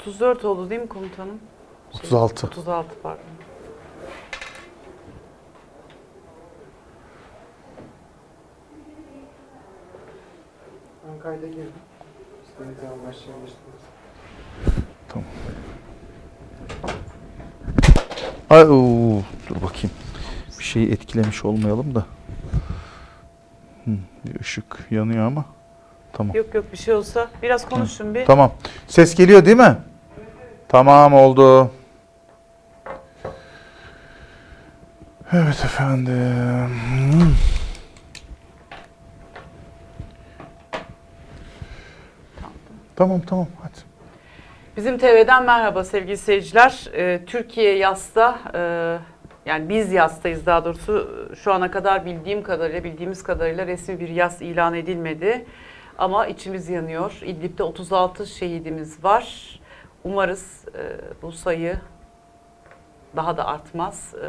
34 oldu değil mi komutanım? Şey, 36. 36 pardon. Ben kayda girdim. İstediğiniz zaman başlayabilirsiniz. Ay, oo, dur bakayım. Bir şeyi etkilemiş olmayalım da. Hı, bir ışık yanıyor ama. Tamam. Yok yok bir şey olsa biraz konuşun bir. Tamam. Ses geliyor değil mi? Tamam oldu. Evet efendim. Tamam tamam hadi. Bizim TV'den merhaba sevgili seyirciler. Ee, Türkiye yasta, e, yani biz yastayız daha doğrusu. Şu ana kadar bildiğim kadarıyla, bildiğimiz kadarıyla resmi bir yas ilan edilmedi. Ama içimiz yanıyor. İdlib'de 36 şehidimiz var. Umarız e, bu sayı daha da artmaz. Ee,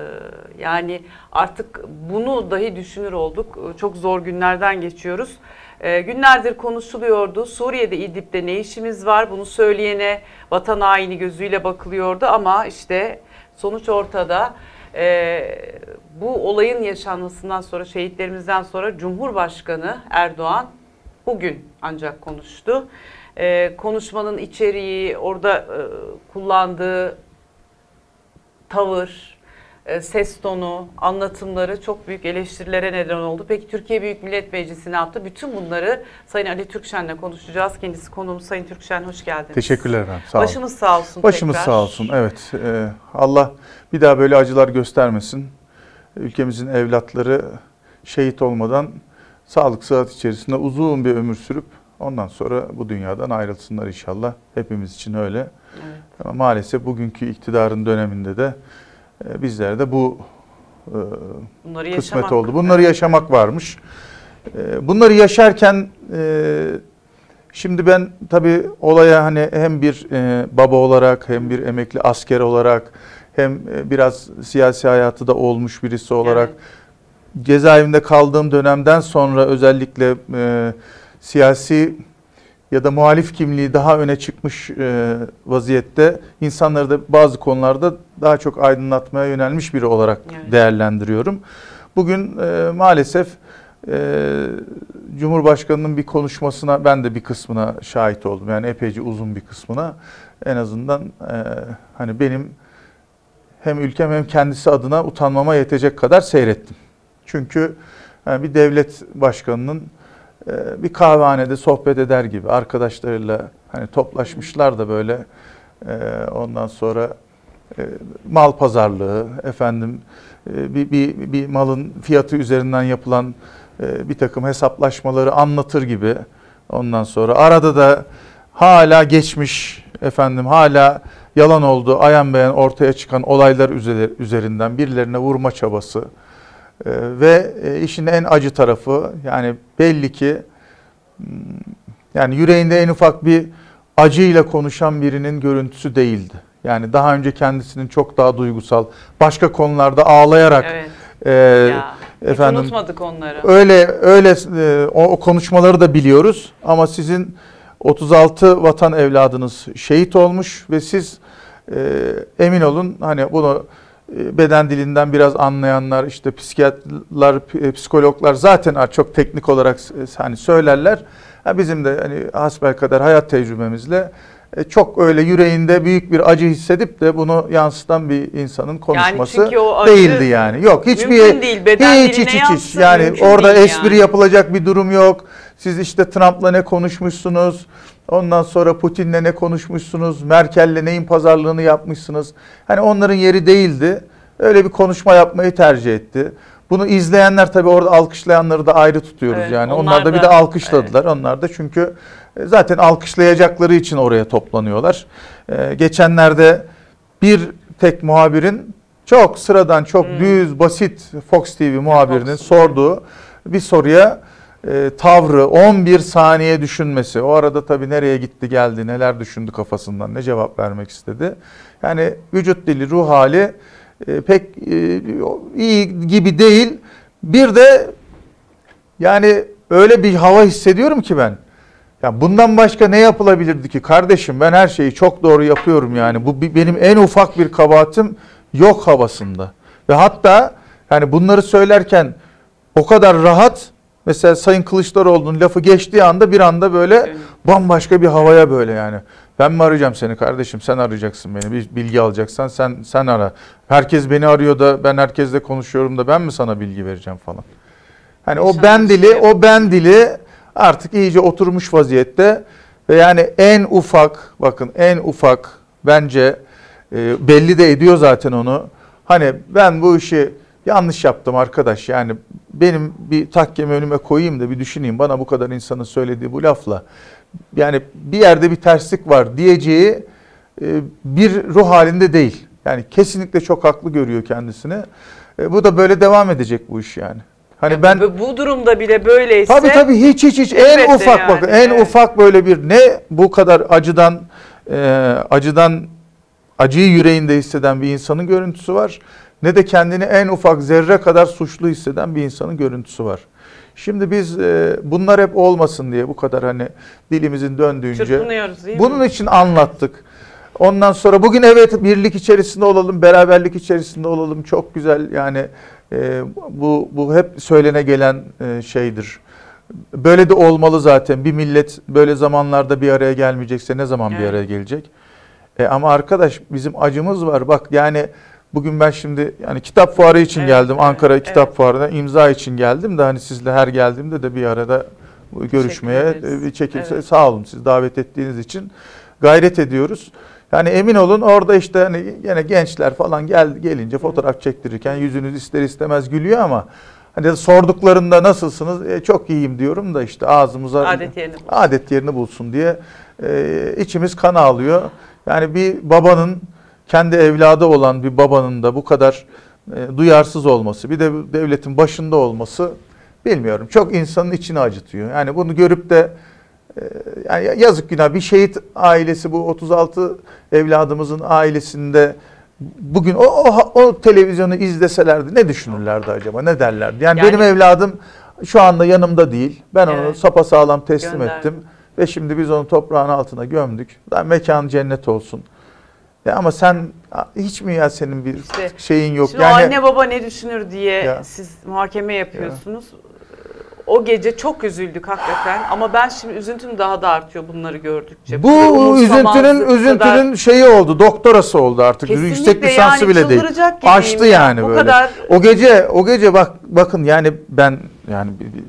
yani artık bunu dahi düşünür olduk. Ee, Çok zor günlerden geçiyoruz. Ee, günlerdir konuşuluyordu. Suriye'de İdlib'de ne işimiz var? Bunu söyleyene vatan haini gözüyle bakılıyordu ama işte sonuç ortada. Ee, bu olayın yaşanmasından sonra, şehitlerimizden sonra Cumhurbaşkanı Erdoğan bugün ancak konuştu. Ee, konuşmanın içeriği, orada e, kullandığı tavır, e, ses tonu, anlatımları çok büyük eleştirilere neden oldu. Peki Türkiye Büyük Millet Meclisi ne yaptı? Bütün bunları Sayın Ali Türkşen'le konuşacağız. Kendisi konuğumuz Sayın Türkşen hoş geldiniz. Teşekkürler efendim. Sağ olun. Başımız sağ olsun Başımız tekrar. sağ olsun. Evet. e, Allah bir daha böyle acılar göstermesin. Ülkemizin evlatları şehit olmadan sağlık sıhhat içerisinde uzun bir ömür sürüp ondan sonra bu dünyadan ayrılsınlar inşallah. Hepimiz için öyle. Evet. Ama maalesef bugünkü iktidarın döneminde de e, bizler de bu e, Bunları kısmet yaşamak. oldu. Bunları yaşamak varmış. E, Bunları yaşarken e, şimdi ben tabii olaya hani hem bir e, baba olarak hem bir emekli asker olarak hem biraz siyasi hayatı da olmuş birisi olarak Evet. cezaevinde kaldığım dönemden sonra özellikle e, siyasi ya da muhalif kimliği daha öne çıkmış e, vaziyette insanları da bazı konularda daha çok aydınlatmaya yönelmiş biri olarak Evet. değerlendiriyorum. Bugün e, maalesef e, Cumhurbaşkanı'nın bir konuşmasına ben de bir kısmına şahit oldum. Yani epeyce uzun bir kısmına. En azından e, hani benim hem ülkem hem kendisi adına utanmama yetecek kadar seyrettim. Çünkü yani bir devlet başkanının bir kahvehanede sohbet eder gibi. Arkadaşlarıyla hani toplaşmışlar da böyle. E, ondan sonra e, mal pazarlığı efendim e, bir, bir, bir malın fiyatı üzerinden yapılan e, bir takım hesaplaşmaları anlatır gibi. Ondan sonra arada da hala geçmiş efendim hala yalan olduğu ayan beyan ortaya çıkan olaylar üze- üzerinden birilerine vurma çabası ve e, işin en acı tarafı yani belli ki hmm, yani yüreğinde en ufak bir acıyla konuşan birinin görüntüsü değildi. Yani daha önce kendisinin çok daha duygusal, başka konularda ağlayarak Evet. e, ya. Hiç efendim unutmadık onları. öyle öyle e, o, o konuşmaları da biliyoruz ama sizin 36 vatan evladınız şehit olmuş ve siz e, emin olun hani bunu beden dilinden biraz anlayanlar işte psikiyatrlar, p- psikologlar zaten çok teknik olarak s- hani söylerler. Ha, bizim de hani hasbelkader hayat tecrübemizle e, çok öyle yüreğinde büyük bir acı hissedip de bunu yansıtan bir insanın konuşması çünkü o acı değildi yani. Yok hiçbir değil, beden hiç hiç hiç, hiç. Yani orada espri yani. yapılacak bir durum yok. Siz işte Trump'la ne konuşmuşsunuz? Ondan sonra Putin'le ne konuşmuşsunuz? Merkel'le neyin pazarlığını yapmışsınız? Hani onların yeri değildi. Öyle bir konuşma yapmayı tercih etti. Bunu izleyenler tabii orada alkışlayanları da ayrı tutuyoruz Evet, yani. onlar Onlar, da bir da- de alkışladılar. Onlar da çünkü e, zaten alkışlayacakları için oraya toplanıyorlar. Ee, geçenlerde bir tek muhabirin çok sıradan, çok Hmm. düz, basit Fox TV muhabirinin Fox. sorduğu bir soruya e, tavrı 11 saniye düşünmesi. O arada tabii nereye gitti geldi, neler düşündü kafasından, ne cevap vermek istedi. Yani vücut dili, ruh hali e, pek e, iyi gibi değil. Bir de yani öyle bir hava hissediyorum ki ben. Ya bundan başka ne yapılabilirdi ki kardeşim? Ben her şeyi çok doğru yapıyorum yani. Bu benim en ufak bir kabahatim yok havasında. Ve hatta yani bunları söylerken o kadar rahat mesela Sayın Kılıçdaroğlu'nun lafı geçtiği anda bir anda böyle bambaşka bir havaya böyle yani. Ben mi arayacağım seni kardeşim? Sen arayacaksın beni. Bir bilgi alacaksan sen sen ara. Herkes beni arıyor da ben herkesle konuşuyorum da ben mi sana bilgi vereceğim falan. Hani o ben dili, şey o ben dili artık iyice oturmuş vaziyette ve yani en ufak bakın en ufak bence e, belli de ediyor zaten onu. Hani ben bu işi yanlış yaptım arkadaş yani benim bir takkemi önüme koyayım da bir düşüneyim bana bu kadar insanın söylediği bu lafla yani bir yerde bir terslik var diyeceği e, bir ruh halinde değil. Yani kesinlikle çok haklı görüyor kendisini. E, bu da böyle devam edecek bu iş yani. Hani ben Bu- durumda bile böyleyse Tabii tabii hiç hiç hiç en ufak yani, bakın en evet. ufak böyle bir ne bu kadar acıdan e, acıdan acıyı yüreğinde hisseden bir insanın görüntüsü var ne de kendini en ufak zerre kadar suçlu hisseden bir insanın görüntüsü var. Şimdi biz e, bunlar hep olmasın diye bu kadar hani dilimizin döndüğünce mi? bunun için anlattık. Ondan sonra bugün evet birlik içerisinde olalım, beraberlik içerisinde olalım. Çok güzel yani e, bu bu hep söylene gelen e, şeydir. Böyle de olmalı zaten. Bir millet böyle zamanlarda bir araya gelmeyecekse ne zaman bir Evet. araya gelecek? E, ama arkadaş bizim acımız var. Bak yani bugün ben şimdi yani kitap fuarı için Evet, geldim. evet, Ankara Kitap evet. Fuarı'na imza için geldim de hani sizle her geldiğimde de bir arada görüşmeye e, bir çekilse Evet. sağ olun siz davet ettiğiniz için gayret ediyoruz. Yani emin olun orada işte hani yine gençler falan gel gelince fotoğraf çektirirken yüzünüz ister istemez gülüyor ama hani sorduklarında nasılsınız? E, çok iyiyim diyorum da işte ağzımıza Adet yerini bulsun. adet yerini bulsun diye e, içimiz kan ağlıyor. Yani bir babanın kendi evladı olan bir babanın da bu kadar e, duyarsız olması, bir de devletin başında olması bilmiyorum. Çok insanın içini acıtıyor. Yani bunu görüp de e, yani yazık günah bir şehit ailesi bu 36 evladımızın ailesinde bugün o, o, o televizyonu izleselerdi ne düşünürlerdi acaba? Ne derlerdi? Yani, Yani- benim evladım şu anda yanımda değil. Ben onu Evet. sapasağlam teslim Gönderdim. ettim. Ve şimdi biz onu toprağın altına gömdük. Lan mekan cennet olsun. Ya ama sen hiç mi ya senin bir İşte, şeyin yok? Şimdi yani anne baba ne düşünür diye Ya. siz muhakeme yapıyorsunuz. O gece çok üzüldük hakikaten ama ben şimdi üzüntüm daha da artıyor bunları gördükçe. bu Böyle üzüntünün umursamazlık kadar- üzüntünün şeyi oldu. Doktorası oldu artık. Kesinlikle Yüksek lisansı yani bile değil. çıldıracak gibiyim Açtı ya. yani Bu böyle. kadar O gece o gece bak bakın yani ben yani bir- bir-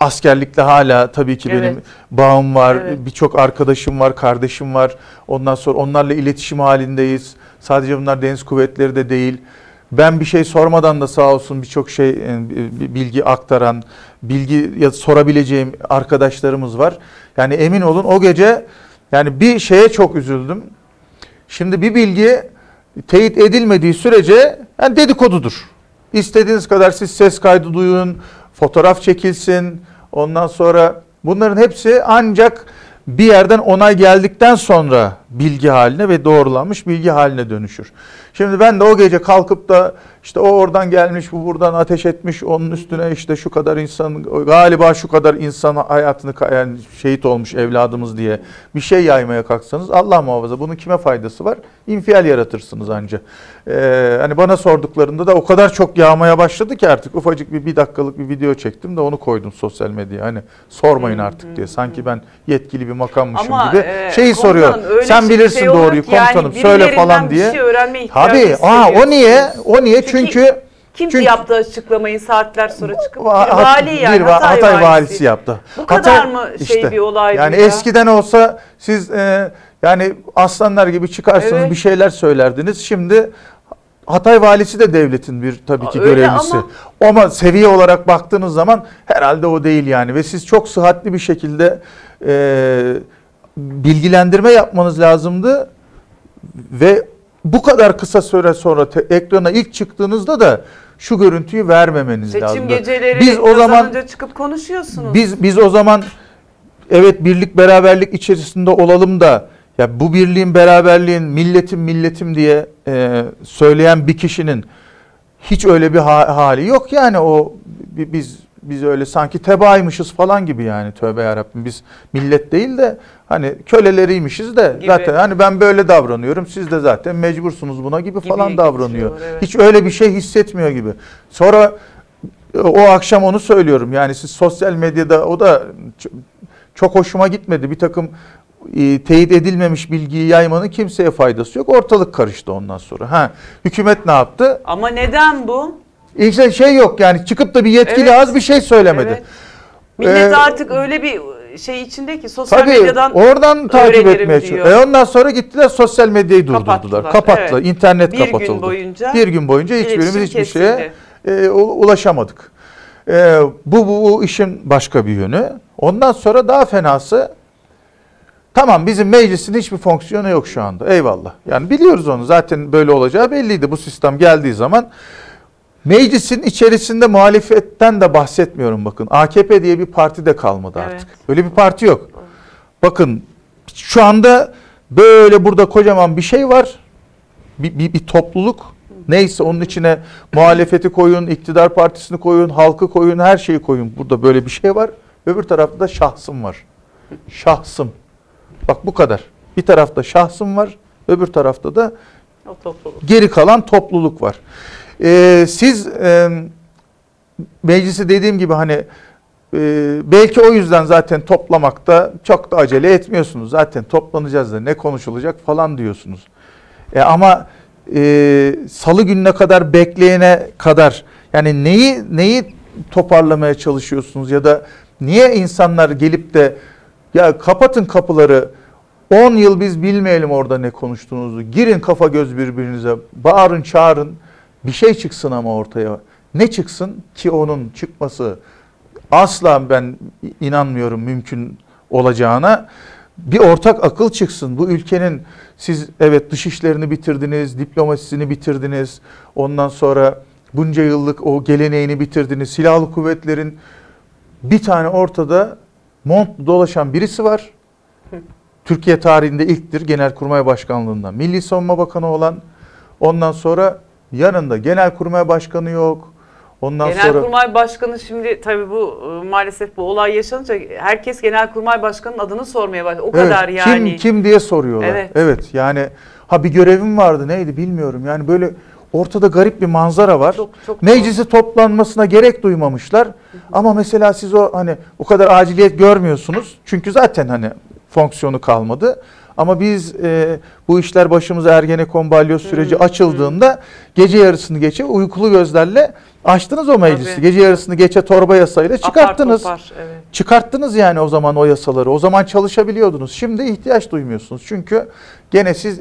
askerlikle hala tabii ki benim Evet. bağım var. Evet. Birçok arkadaşım var, kardeşim var. Ondan sonra onlarla iletişim halindeyiz. Sadece bunlar deniz kuvvetleri de değil. Ben bir şey sormadan da sağ olsun birçok şey e, bilgi aktaran, bilgi ya sorabileceğim arkadaşlarımız var. Yani emin olun o gece yani bir şeye çok üzüldüm. Şimdi bir bilgi teyit edilmediği sürece yani dedikodudur. İstediğiniz kadar siz ses kaydı duyun, fotoğraf çekilsin. Ondan sonra bunların hepsi ancak bir yerden onay geldikten sonra bilgi haline ve doğrulanmış bilgi haline dönüşür. Şimdi ben de o gece kalkıp da işte o oradan gelmiş, bu buradan ateş etmiş, onun üstüne işte şu kadar insan, galiba şu kadar insan hayatını yani şehit olmuş evladımız diye bir şey yaymaya kalksanız Allah muhafaza bunun kime faydası var? İnfial yaratırsınız anca. Ee, hani bana sorduklarında da o kadar çok yağmaya başladı ki artık ufacık bir bir dakikalık bir video çektim de onu koydum sosyal medyaya. Hani sormayın artık diye. Sanki ben yetkili bir makammışım ama gibi. e, Şeyi komutanım, soruyor. Sen şey- bilirsin şey doğruyu ki yani komutanım söyle falan bir diye. şey Tabii. Aa o niye? O niye? Çünkü Çünkü Kim Çünkü- yaptı açıklamayı saatler sonra çıkıp? Bir Va- vali yani bir va- Hatay, valisi. yaptı. Bu kadar mı şey bir olay Yani ya? eskiden olsa siz e, yani aslanlar gibi çıkarsanız Evet. bir şeyler söylerdiniz. Şimdi Hatay valisi de devletin bir tabii ki Öyle görevlisi. ama- Ama... seviye olarak baktığınız zaman herhalde o değil yani ve siz çok sıhhatli bir şekilde e, bilgilendirme yapmanız lazımdı ve bu kadar kısa süre sonra te- ekrana ilk çıktığınızda da şu görüntüyü vermemeniz Seçim lazımdı. geceleri Biz o zaman kazanınca çıkıp konuşuyorsunuz. biz biz o zaman evet birlik beraberlik içerisinde olalım da ya bu birliğin beraberliğin milletim milletim diye e, söyleyen bir kişinin hiç öyle bir ha- hali yok yani o bi- biz biz öyle sanki tebaaymışız falan gibi yani tövbe yarabbim biz millet değil de hani köleleriymişiz de Gibi. zaten hani ben böyle davranıyorum siz de zaten mecbursunuz buna gibi, Gibi falan davranıyor. evet. Hiç öyle bir şey hissetmiyor gibi. Sonra e, o akşam onu söylüyorum yani siz sosyal medyada o da çok hoşuma gitmedi. Bir takım e, teyit edilmemiş bilgiyi yaymanın kimseye faydası yok. Ortalık karıştı ondan sonra. Ha, hükümet ne yaptı? Ama neden bu? İşte şey yok yani çıkıp da bir yetkili Evet. az bir şey söylemedi. Evet. Millet Ee, artık öyle bir şey içinde ki sosyal Tabii medyadan oradan takip etmeye diyor. çalışıyor. E ondan sonra gittiler sosyal medyayı durdurdular. Kapattılar, Kapattılar. evet. İnternet bir kapatıldı. gün boyunca bir gün boyunca hiçbirimiz hiçbir şeye kesildi. e, u- ulaşamadık. E, bu, bu, bu işin başka bir yönü. Ondan sonra daha fenası tamam bizim meclisin hiçbir fonksiyonu yok şu anda. Eyvallah. Yani biliyoruz onu. Zaten böyle olacağı belliydi. Bu sistem geldiği zaman meclisin içerisinde muhalefetten de bahsetmiyorum bakın. AKP diye bir parti de kalmadı Evet. artık. Öyle bir parti yok. Bakın şu anda böyle burada kocaman bir şey var. Bir, bir, bir topluluk. Neyse onun içine muhalefeti koyun, iktidar partisini koyun, halkı koyun, her şeyi koyun. Burada böyle bir şey var. Öbür tarafta da şahsım var. Şahsım. Bak bu kadar. Bir tarafta şahsım var, öbür tarafta da geri kalan topluluk var. Ee, siz e, meclisi dediğim gibi hani e, belki o yüzden zaten toplamakta çok da acele etmiyorsunuz. Zaten toplanacağız da ne konuşulacak falan diyorsunuz. E, ama e, salı gününe kadar bekleyene kadar yani neyi neyi toparlamaya çalışıyorsunuz ya da niye insanlar gelip de ya kapatın kapıları 10 yıl biz bilmeyelim orada ne konuştuğunuzu. Girin kafa göz birbirinize. Bağırın çağırın. Bir şey çıksın ama ortaya. Ne çıksın ki onun çıkması asla ben inanmıyorum mümkün olacağına. Bir ortak akıl çıksın. Bu ülkenin siz evet dış işlerini bitirdiniz, diplomasisini bitirdiniz. Ondan sonra bunca yıllık o geleneğini bitirdiniz. Silahlı kuvvetlerin bir tane ortada montlu dolaşan birisi var. Türkiye tarihinde ilktir Genelkurmay Başkanlığından. Milli Savunma Bakanı olan ondan sonra yanında Genelkurmay Başkanı yok. Ondan sonra Genelkurmay Başkanı şimdi tabii bu e, maalesef bu olay yaşanınca herkes Genelkurmay Başkanı'nın adını sormaya başladı. O Evet, kadar yani. Kim kim diye soruyorlar. Evet. Evet. yani ha bir görevim vardı neydi bilmiyorum. Yani böyle ortada garip bir manzara var. Çok, çok Meclisi toplanmasına gerek duymamışlar. Ama mesela siz o hani o kadar aciliyet görmüyorsunuz. Çünkü zaten hani fonksiyonu kalmadı. Ama biz e, bu işler başımıza Ergenekon balyoz süreci Hı, açıldığında gece yarısını geçe uykulu gözlerle açtınız o meclisi. Tabii. Gece yarısını geçe torba yasayla Apar çıkarttınız. topar, evet. Çıkarttınız yani o zaman o yasaları. O zaman çalışabiliyordunuz. Şimdi ihtiyaç duymuyorsunuz. Çünkü gene siz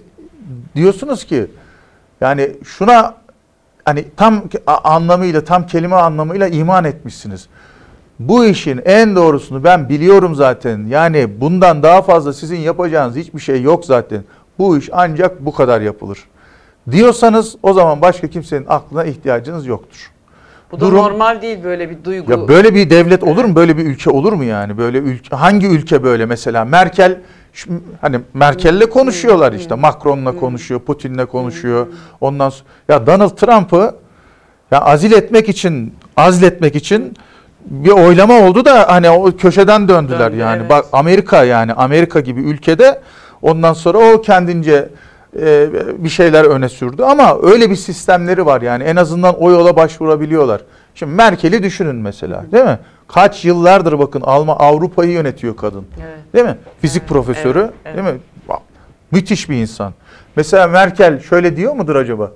diyorsunuz ki yani şuna hani tam anlamıyla, tam kelime anlamıyla iman etmişsiniz. Bu işin en doğrusunu ben biliyorum zaten. Yani bundan daha fazla sizin yapacağınız hiçbir şey yok zaten. Bu iş ancak bu kadar yapılır. Diyorsanız o zaman başka kimsenin aklına ihtiyacınız yoktur. Bu da Durum- normal değil böyle bir duygu. Ya böyle bir devlet olur mu? Böyle bir ülke olur mu yani? Böyle ülke hangi ülke böyle mesela? Merkel şu- hani Merkel'le konuşuyorlar işte. Macron'la konuşuyor, Putin'le konuşuyor. Ondan sonra ya Donald Trump'ı ya azil etmek için, azletmek için bir oylama oldu da hani o köşeden döndüler Döndü, yani. evet. Bak Amerika yani Amerika gibi ülkede ondan sonra o kendince e, bir şeyler öne sürdü ama öyle bir sistemleri var yani en azından o yola başvurabiliyorlar. Şimdi Merkel'i düşünün mesela değil mi? Kaç yıllardır bakın Alman Avrupa'yı yönetiyor kadın. Evet. Değil mi? Fizik Evet, profesörü evet, evet. değil mi? Müthiş bir insan. Mesela Merkel şöyle diyor mudur acaba?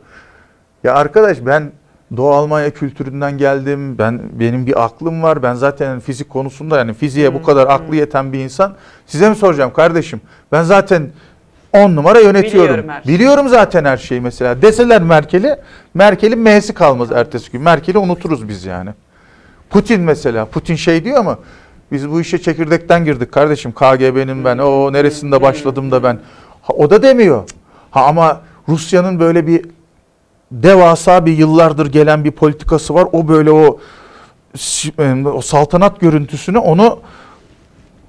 Ya arkadaş ben Doğu Almanya kültüründen geldim. Ben benim bir aklım var. Ben zaten fizik konusunda yani fiziğe bu kadar aklı yeten bir insan. Size mi soracağım kardeşim? Ben zaten 10 numara yönetiyorum. Biliyorum. Biliyorum zaten her şeyi mesela. Deseler Merkel'i, Merkel'in M'si kalmaz ertesi gün. Merkel'i unuturuz biz yani. Putin mesela. Putin şey diyor ama biz bu işe çekirdekten girdik kardeşim. KGB'nin ben o neresinde başladım da ben. Ha, o da demiyor. Ha ama Rusya'nın böyle bir devasa bir yıllardır gelen bir politikası var. O böyle o e, o saltanat görüntüsünü onu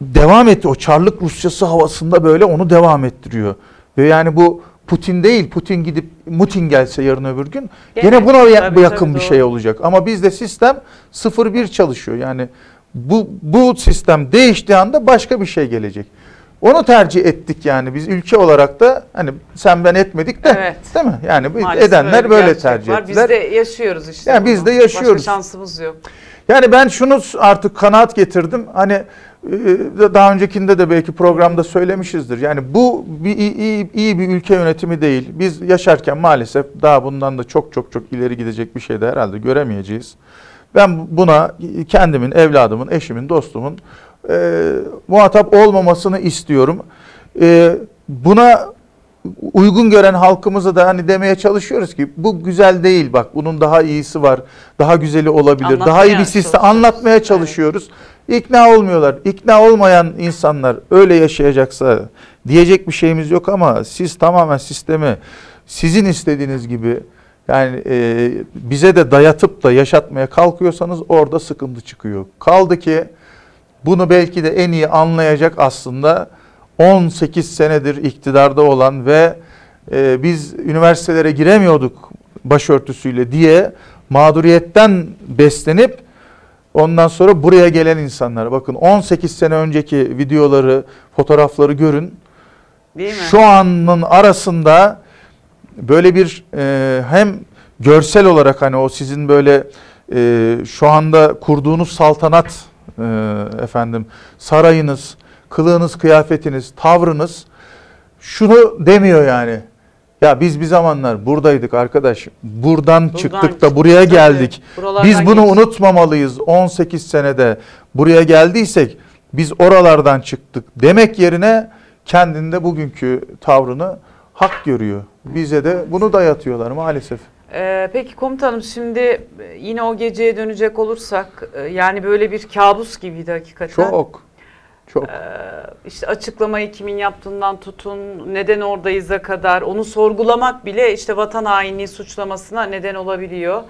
devam etti. O Çarlık Rusyası havasında böyle onu devam ettiriyor. Ve yani bu Putin değil, Putin gidip Mutin gelse yarın öbür gün Gene, gene buna tabii, yakın tabii, bir doğru. şey olacak. Ama bizde sistem 0-1 çalışıyor. Yani bu bu sistem değiştiği anda başka bir şey gelecek. Onu tercih ettik yani biz ülke olarak da hani sen ben etmedik de Evet. değil mi? Yani Maalesef edenler böyle tercih var. ettiler. Biz de yaşıyoruz işte. Yani biz bunu. de yaşıyoruz. Başka şansımız yok. Yani ben şunu artık kanaat getirdim. Hani e, daha öncekinde de belki programda söylemişizdir. Yani bu bir iyi, iyi, iyi bir ülke yönetimi değil. Biz yaşarken maalesef daha bundan da çok çok çok ileri gidecek bir şey de herhalde göremeyeceğiz. Ben buna kendimin, evladımın, eşimin, dostumun e, muhatap olmamasını istiyorum. E, buna uygun gören halkımıza da hani demeye çalışıyoruz ki bu güzel değil bak bunun daha iyisi var. Daha güzeli olabilir. daha iyi bir Anlatmaya sistem çalışıyoruz. anlatmaya Evet. çalışıyoruz. İkna olmuyorlar. İkna olmayan insanlar öyle yaşayacaksa diyecek bir şeyimiz yok ama siz tamamen sistemi sizin istediğiniz gibi yani e, bize de dayatıp da yaşatmaya kalkıyorsanız orada sıkıntı çıkıyor. Kaldı ki bunu belki de en iyi anlayacak aslında 18 senedir iktidarda olan ve e, biz üniversitelere giremiyorduk başörtüsüyle diye mağduriyetten beslenip ondan sonra buraya gelen insanlar. Bakın 18 sene önceki videoları, fotoğrafları görün. Değil mi? Şu anın arasında böyle bir e, hem görsel olarak hani o sizin böyle e, şu anda kurduğunuz saltanat e, efendim sarayınız, kılığınız, kıyafetiniz, tavrınız şunu demiyor yani. Ya biz bir zamanlar buradaydık arkadaş. Buradan, çıktık da buraya Tabii, geldik. Biz bunu geçtik. unutmamalıyız. 18 senede buraya geldiysek biz oralardan çıktık demek yerine kendinde bugünkü tavrını hak görüyor. Bize de bunu dayatıyorlar maalesef. Ee, peki komutanım şimdi e, yine o geceye dönecek olursak e, yani böyle bir kabus gibiydi hakikaten. Çok. Çok. Ee, işte açıklamayı kimin yaptığından tutun, neden oradayız'a kadar onu sorgulamak bile işte vatan hainliği suçlamasına neden olabiliyor.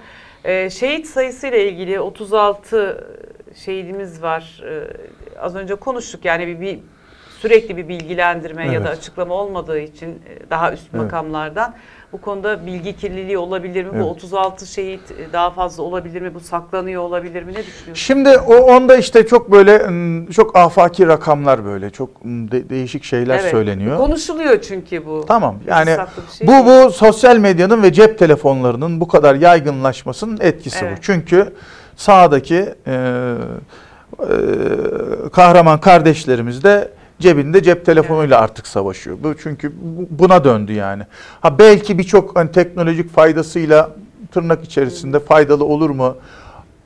Ee, şehit sayısıyla ilgili 36 şehidimiz var. Ee, az önce konuştuk yani bir, bir sürekli bir bilgilendirme ya da Evet. açıklama olmadığı için e, daha üst Evet. makamlardan bu konuda bilgi kirliliği olabilir mi? Evet. Bu 36 şehit e, daha fazla olabilir mi? Bu saklanıyor olabilir mi? Ne düşünüyorsunuz? Şimdi o onda işte çok böyle çok afaki rakamlar böyle çok de- değişik şeyler Evet, söyleniyor. Konuşuluyor çünkü bu. Tamam yani şey bu değil. bu sosyal medyanın ve cep telefonlarının bu kadar yaygınlaşmasının etkisi Evet. bu. Çünkü sağdaki e, e, kahraman kardeşlerimiz de cebinde cep telefonuyla artık savaşıyor. Bu çünkü bu- buna döndü yani. Ha belki birçok hani teknolojik faydasıyla tırnak içerisinde faydalı olur mu?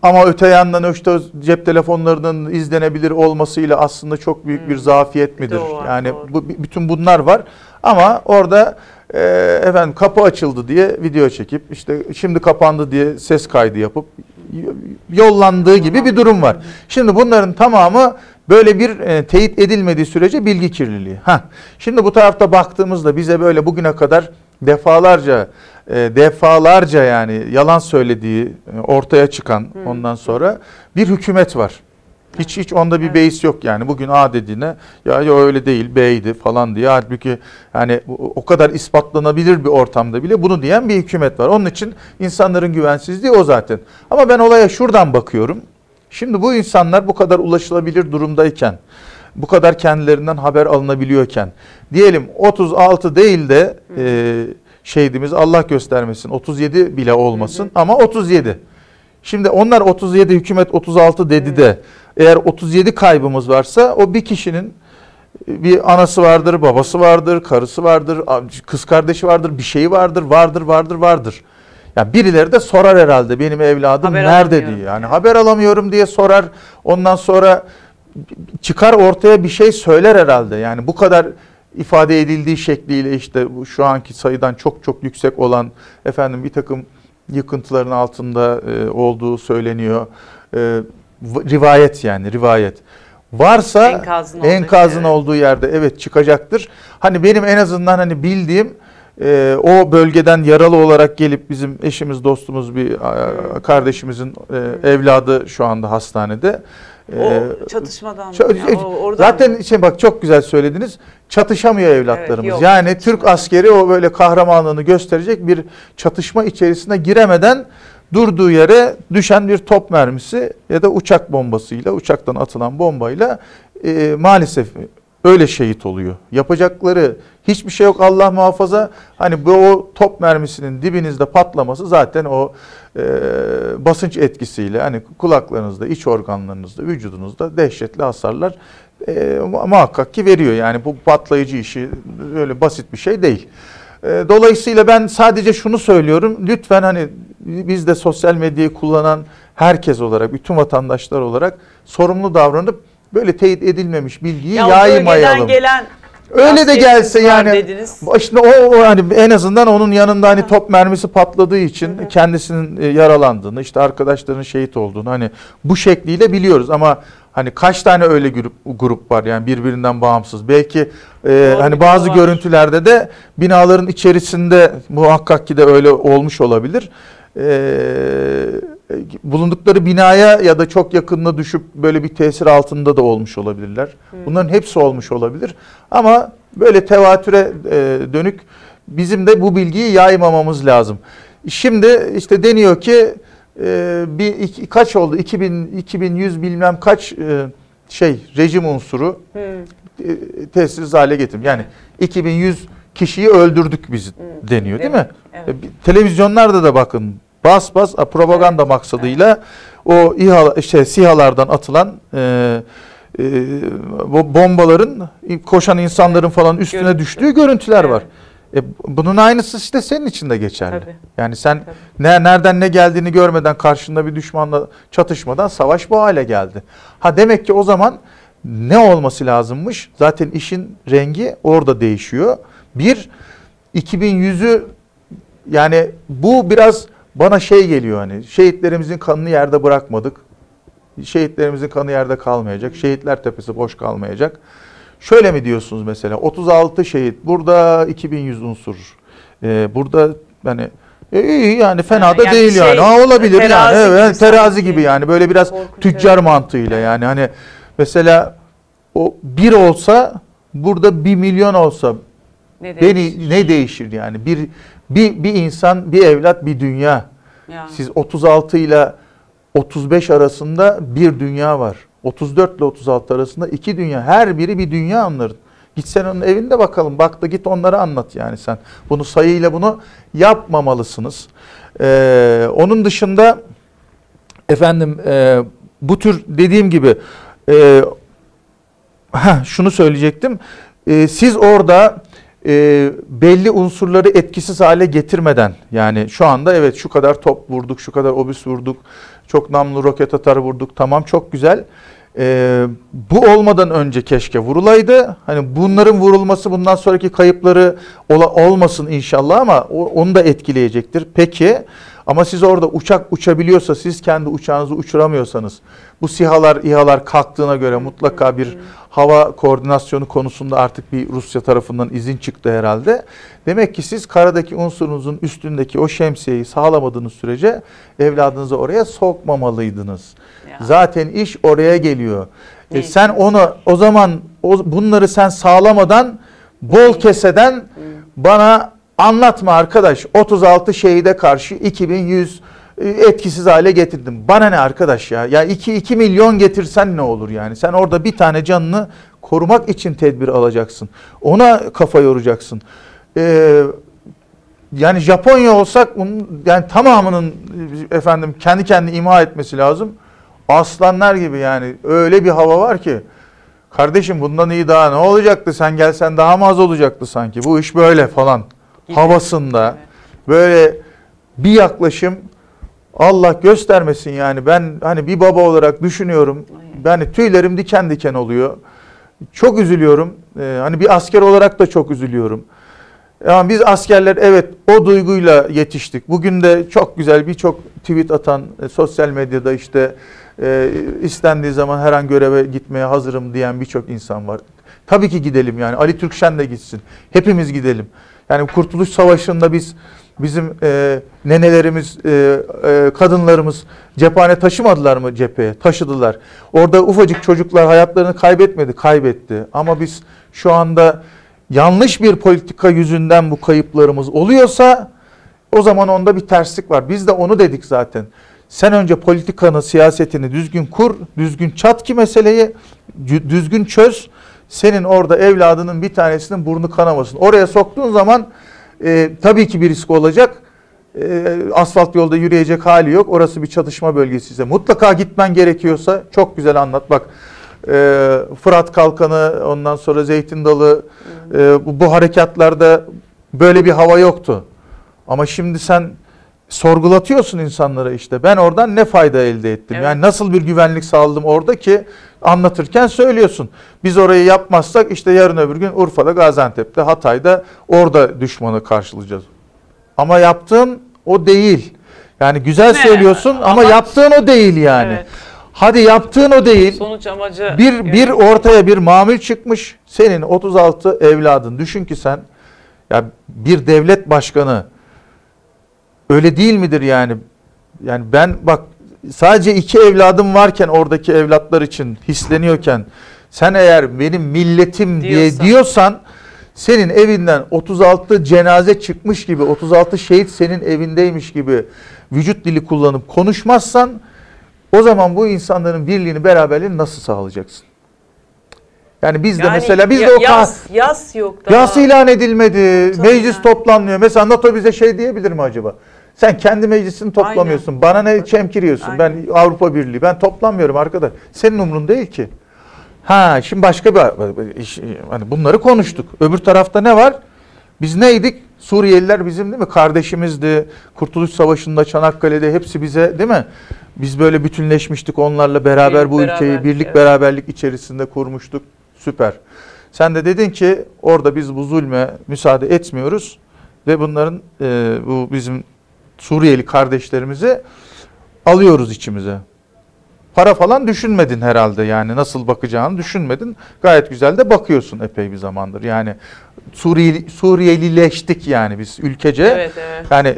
Ama öte yandan işte cep telefonlarının izlenebilir olmasıyla aslında çok büyük bir Hmm. zafiyet midir? var, yani doğru. bu bütün bunlar var. Ama orada e, efendim kapı açıldı diye video çekip işte şimdi kapandı diye ses kaydı yapıp yollandığı gibi bir durum var. Şimdi bunların tamamı böyle bir e, teyit edilmediği sürece bilgi kirliliği. Ha. Şimdi bu tarafta baktığımızda bize böyle bugüne kadar defalarca e, defalarca yani yalan söylediği e, ortaya çıkan ondan sonra bir hükümet var. Hiç hiç onda bir Evet. beis yok yani. Bugün A dediğine ya, ya öyle değil B'ydi falan diye. Halbuki yani o kadar ispatlanabilir bir ortamda bile bunu diyen bir hükümet var. Onun için insanların güvensizliği o zaten. Ama ben olaya şuradan bakıyorum. Şimdi bu insanlar bu kadar ulaşılabilir durumdayken, bu kadar kendilerinden haber alınabiliyorken, diyelim 36 değil de e, şehidimiz Allah göstermesin 37 bile olmasın ama 37. Şimdi onlar 37 hükümet 36 dedi de eğer 37 kaybımız varsa o bir kişinin bir anası vardır, babası vardır, karısı vardır, kız kardeşi vardır, bir şeyi vardır, vardır, vardır, vardır. Ya birileri de sorar herhalde benim evladım Haber nerede diye. Yani haber alamıyorum diye sorar. Ondan sonra çıkar ortaya bir şey söyler herhalde. Yani bu kadar ifade edildiği şekliyle işte bu şu anki sayıdan çok çok yüksek olan efendim bir takım yıkıntıların altında e, olduğu söyleniyor. E, rivayet yani rivayet. Varsa Enkazın olduğu enkazın yer. olduğu yerde evet çıkacaktır. Hani benim en azından hani bildiğim e, o bölgeden yaralı olarak gelip bizim eşimiz dostumuz bir e, kardeşimizin e, evladı şu anda hastanede. O Ee, çatışmadan. Ç- yani o- oradan Zaten mı? şey bak çok güzel söylediniz. Çatışamıyor evlatlarımız. Evet, yani Türk askeri o böyle kahramanlığını gösterecek bir çatışma içerisine giremeden durduğu yere düşen bir top mermisi ya da uçak bombasıyla, uçaktan atılan bombayla e, maalesef öyle şehit oluyor. Yapacakları hiçbir şey yok Allah muhafaza. Hani bu o top mermisinin dibinizde patlaması zaten o e, basınç etkisiyle hani kulaklarınızda, iç organlarınızda, vücudunuzda dehşetli hasarlar e, mu- muhakkak ki veriyor. Yani bu patlayıcı işi öyle basit bir şey değil. E, dolayısıyla ben sadece şunu söylüyorum. Lütfen hani biz de sosyal medyayı kullanan herkes olarak, bütün vatandaşlar olarak sorumlu davranıp böyle teyit edilmemiş bilgiyi Ya yaymayalım. gelen Öyle de gelse yani dediniz. O, o hani en azından onun yanında hani top mermisi patladığı için kendisinin e, yaralandığını, işte arkadaşlarının şehit olduğunu hani bu şekliyle biliyoruz ama hani kaç tane öyle grup grup var yani birbirinden bağımsız. Belki e, hani bazı var. görüntülerde de binaların içerisinde muhakkak ki de öyle olmuş olabilir. E, bulundukları binaya ya da çok yakınına düşüp böyle bir tesir altında da olmuş olabilirler. Bunların hepsi olmuş olabilir. Ama böyle tevatüre e, dönük bizim de bu bilgiyi yaymamamız lazım. Şimdi işte deniyor ki e, bir iki, kaç oldu? 2000 2100 bilmem kaç e, şey rejim unsuru Hı. e, tesirsiz hale getirdim. Yani 2100 kişiyi öldürdük biz deniyor değil mi? Evet. E, Televizyonlarda da bakın bas bas a, propaganda maksadıyla o İHA işte SİHA'lardan atılan e, e, bombaların koşan insanların falan üstüne Görüntü. düştüğü görüntüler var. E, bunun aynısı işte senin için de geçerli. Tabii. Yani sen Tabii. ne nereden ne geldiğini görmeden karşında bir düşmanla çatışmadan savaş bu hale geldi. Ha demek ki o zaman ne olması lazımmış? Zaten işin rengi orada değişiyor. Bir 2100'ü yani bu biraz bana şey geliyor hani şehitlerimizin kanını yerde bırakmadık. Şehitlerimizin kanı yerde kalmayacak. Şehitler tepesi boş kalmayacak. Şöyle mi diyorsunuz mesela 36 şehit burada 2100 unsur. Ee, burada hani e, iyi yani fena Yani- da yani değil şey, yani. Ha, olabilir yani. terazi gibi Evet terazi gibi yani böyle biraz Korkunç, tüccar evet. mantığıyla yani hani mesela o bir olsa burada bir milyon olsa Ne beni ne değişir yani bir bir bir insan bir evlat bir dünya. Ya. Siz 36 ile 35 arasında bir dünya var. 34 ile 36 arasında iki dünya. Her biri bir dünya onların. Git sen onun evinde bakalım. Bak da git onlara anlat yani sen. Bunu sayıyla bunu yapmamalısınız. Ee, onun dışında efendim e, bu tür dediğim gibi e, heh, şunu söyleyecektim. E, siz orada e, belli unsurları etkisiz hale getirmeden yani şu anda evet şu kadar top vurduk, şu kadar obüs vurduk, çok namlu roket atar vurduk tamam çok güzel. E, bu olmadan önce keşke vurulaydı. Hani bunların vurulması bundan sonraki kayıpları ola, olmasın inşallah ama o, onu da etkileyecektir. Peki ama siz orada uçak uçabiliyorsa siz kendi uçağınızı uçuramıyorsanız bu sihalar İHA'lar kalktığına göre mutlaka bir hava koordinasyonu konusunda artık bir Rusya tarafından izin çıktı herhalde. Demek ki siz karadaki unsurunuzun üstündeki o şemsiyeyi sağlamadığınız sürece evladınızı oraya sokmamalıydınız. Ya. Zaten iş oraya geliyor. E sen onu o zaman o, bunları sen sağlamadan bol keseden bana anlatma arkadaş 36 şehide karşı 2100 e, etkisiz hale getirdim. Bana ne arkadaş ya? Ya 2 2 milyon getirsen ne olur yani? Sen orada bir tane canını korumak için tedbir alacaksın. Ona kafa yoracaksın. Ee, yani Japonya olsak bunun yani tamamının e, efendim kendi kendini imha etmesi lazım. Aslanlar gibi yani öyle bir hava var ki kardeşim bundan iyi daha ne olacaktı sen gelsen daha mı az olacaktı sanki bu iş böyle falan. Havasında. Böyle bir yaklaşım Allah göstermesin yani. Ben hani bir baba olarak düşünüyorum. Yani tüylerim diken diken oluyor. Çok üzülüyorum. Ee, hani bir asker olarak da çok üzülüyorum. Ama biz askerler evet o duyguyla yetiştik. Bugün de çok güzel birçok tweet atan e, sosyal medyada işte e, istendiği zaman her an göreve gitmeye hazırım diyen birçok insan var. Tabii ki gidelim yani. Ali Türkşen de gitsin. Hepimiz gidelim. Yani Kurtuluş Savaşı'nda biz Bizim e, nenelerimiz, e, e, kadınlarımız cephane taşımadılar mı cepheye? Taşıdılar. Orada ufacık çocuklar hayatlarını kaybetmedi, kaybetti. Ama biz şu anda yanlış bir politika yüzünden bu kayıplarımız oluyorsa o zaman onda bir terslik var. Biz de onu dedik zaten. Sen önce politikanı, siyasetini düzgün kur, düzgün çat ki meseleyi, düzgün çöz. Senin orada evladının bir tanesinin burnu kanamasın. Oraya soktuğun zaman e, tabii ki bir risk olacak. E, asfalt yolda yürüyecek hali yok. Orası bir çatışma bölgesi ise. Mutlaka gitmen gerekiyorsa çok güzel anlat. Bak e, Fırat Kalkanı, ondan sonra Zeytin Dalı, e, bu, bu harekatlarda böyle bir hava yoktu. Ama şimdi sen sorgulatıyorsun insanlara işte. Ben oradan ne fayda elde ettim? Evet. Yani nasıl bir güvenlik sağladım orada ki anlatırken söylüyorsun. Biz orayı yapmazsak işte yarın öbür gün Urfa'da, Gaziantep'te, Hatay'da orada düşmanı karşılayacağız. Ama yaptığın o değil. Yani güzel Ne? söylüyorsun ama Amaç- yaptığın o değil yani. Evet. Hadi yaptığın o değil. Sonuç amacı Bir bir ortaya bir mamül çıkmış. Senin 36 evladın. Düşün ki sen ya bir devlet başkanı öyle değil midir yani? Yani ben bak sadece iki evladım varken oradaki evlatlar için hisleniyorken sen eğer benim milletim diye Diyorsan. diyorsan senin evinden 36 cenaze çıkmış gibi 36 şehit senin evindeymiş gibi vücut dili kullanıp konuşmazsan o zaman bu insanların birliğini beraberliğini nasıl sağlayacaksın? Yani biz de Yani mesela biz de o kah- yas, yas yok daha. Yas ilan edilmedi. Tabii Meclis yani. toplanmıyor. Mesela NATO bize şey diyebilir mi acaba? Sen kendi meclisini toplamıyorsun. Bana ne çemkiriyorsun? Aynen. Ben Avrupa Birliği. Ben toplanmıyorum arkadaş. Senin umrun değil ki. Ha şimdi başka bir hani bunları konuştuk. Öbür tarafta ne var? Biz neydik? Suriyeliler bizim değil mi? Kardeşimizdi. Kurtuluş Savaşı'nda Çanakkale'de hepsi bize değil mi? Biz böyle bütünleşmiştik onlarla beraber Birlik, bu ülkeyi birlik evet. beraberlik içerisinde kurmuştuk. Süper. Sen de dedin ki orada biz bu zulme müsaade etmiyoruz ve bunların e, bu bizim Suriyeli kardeşlerimizi alıyoruz içimize. Para falan düşünmedin herhalde yani nasıl bakacağını düşünmedin. Gayet güzel de bakıyorsun epey bir zamandır. Yani Suriyeli, Suriyelileştik yani biz ülkece. Evet evet. Yani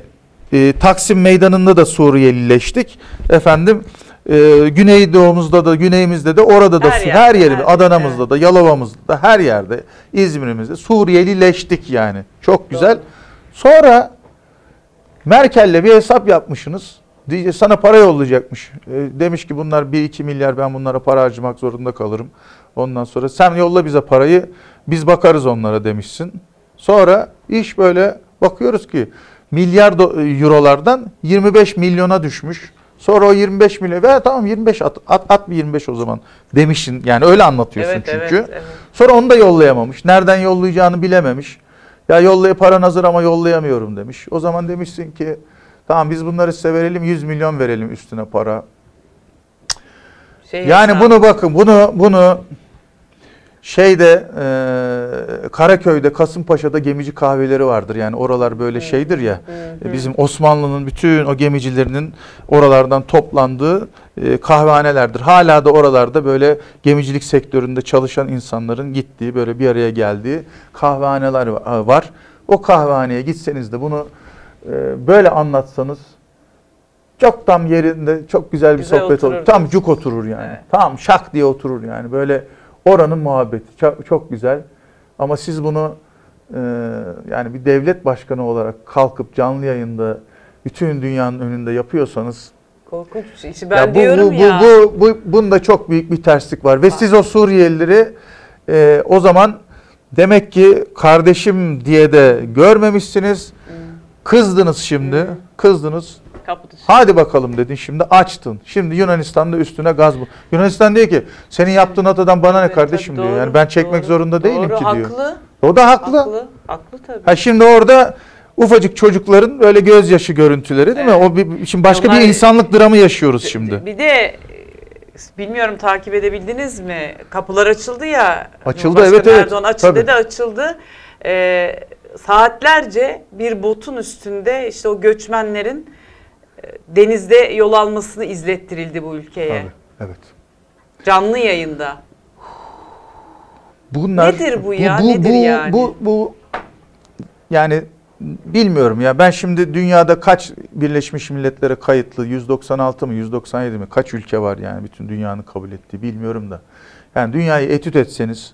e, Taksim Meydanı'nda da Suriyelileştik. Efendim e, Güneydoğumuzda da Güneyimizde de orada da Her her, yerde, her her yerimiz yerde, Adana'mızda evet. da Yalova'mızda da her yerde İzmir'imizde Suriyelileştik yani. Çok güzel. Doğru. Sonra Merkel'le bir hesap yapmışsınız. Diye sana para yollayacakmış. E, demiş ki bunlar 1-2 milyar ben bunlara para harcamak zorunda kalırım. Ondan sonra sen yolla bize parayı biz bakarız onlara demişsin. Sonra iş böyle bakıyoruz ki milyar do- eurolardan 25 milyona düşmüş. Sonra o 25 milyon ve tamam 25 at, at, at bir 25 o zaman demişsin. Yani öyle anlatıyorsun Evet, çünkü. evet, evet. Sonra onu da yollayamamış. Nereden yollayacağını bilememiş. Ya yollaya paran hazır ama yollayamıyorum demiş. O zaman demişsin ki tamam biz bunları size verelim 100 milyon verelim üstüne para. Şey Yani hesabı. bunu bakın bunu bunu şeyde e, Karaköy'de Kasımpaşa'da gemici kahveleri vardır. Yani oralar böyle şeydir ya. E, Bizim Osmanlı'nın bütün o gemicilerinin oralardan toplandığı e, kahvehanelerdir. Hala da oralarda böyle gemicilik sektöründe çalışan insanların gittiği böyle bir araya geldiği kahvehaneler va- var. O kahvehaneye gitseniz de bunu e, böyle anlatsanız çok tam yerinde çok güzel bir Güzel sohbet olur. Tam cuk oturur yani. Evet. Tam şak diye oturur yani. Böyle oranın muhabbeti çok, çok güzel. Ama siz bunu e, yani bir devlet başkanı olarak kalkıp canlı yayında bütün dünyanın önünde yapıyorsanız Korkunç bir şey. İşte ben ya bu, diyorum bu, ya. bu, bu, bu bunda çok büyük bir terslik var ve siz o Suriyelileri e, o zaman demek ki kardeşim diye de görmemişsiniz. Kızdınız şimdi. Hı. Kızdınız. Kapı dışı. Hadi bakalım dedin şimdi açtın. Şimdi Yunanistan'da üstüne gaz bu. Yunanistan diyor ki senin yaptığın hatadan bana ne Evet, kardeşim tabii, diyor. doğru, Yani ben çekmek doğru, zorunda değilim doğru, ki diyor. Haklı. O da haklı. Haklı. Haklı tabii. Ha şimdi orada ufacık çocukların böyle gözyaşı görüntüleri değil mi? O bir, şimdi başka Onlar- bir insanlık dramı yaşıyoruz şimdi. Bir de e, bilmiyorum takip edebildiniz mi? Kapılar açıldı ya. Açıldı, Cumhurbaşkanı evet, evet. Erdoğan açıldı Tabii. dedi açıldı. Ee, saatlerce bir botun üstünde işte o göçmenlerin denizde yol almasını izlettirildi bu ülkeye. Tabii, evet. Canlı yayında. Bunlar Nedir bu ya? Nedir bu, yani? Bu bu yani bilmiyorum ya ben şimdi dünyada kaç Birleşmiş Milletler'e kayıtlı 196 mı 197 mi kaç ülke var yani bütün dünyanın kabul ettiği bilmiyorum da. Yani dünyayı etüt etseniz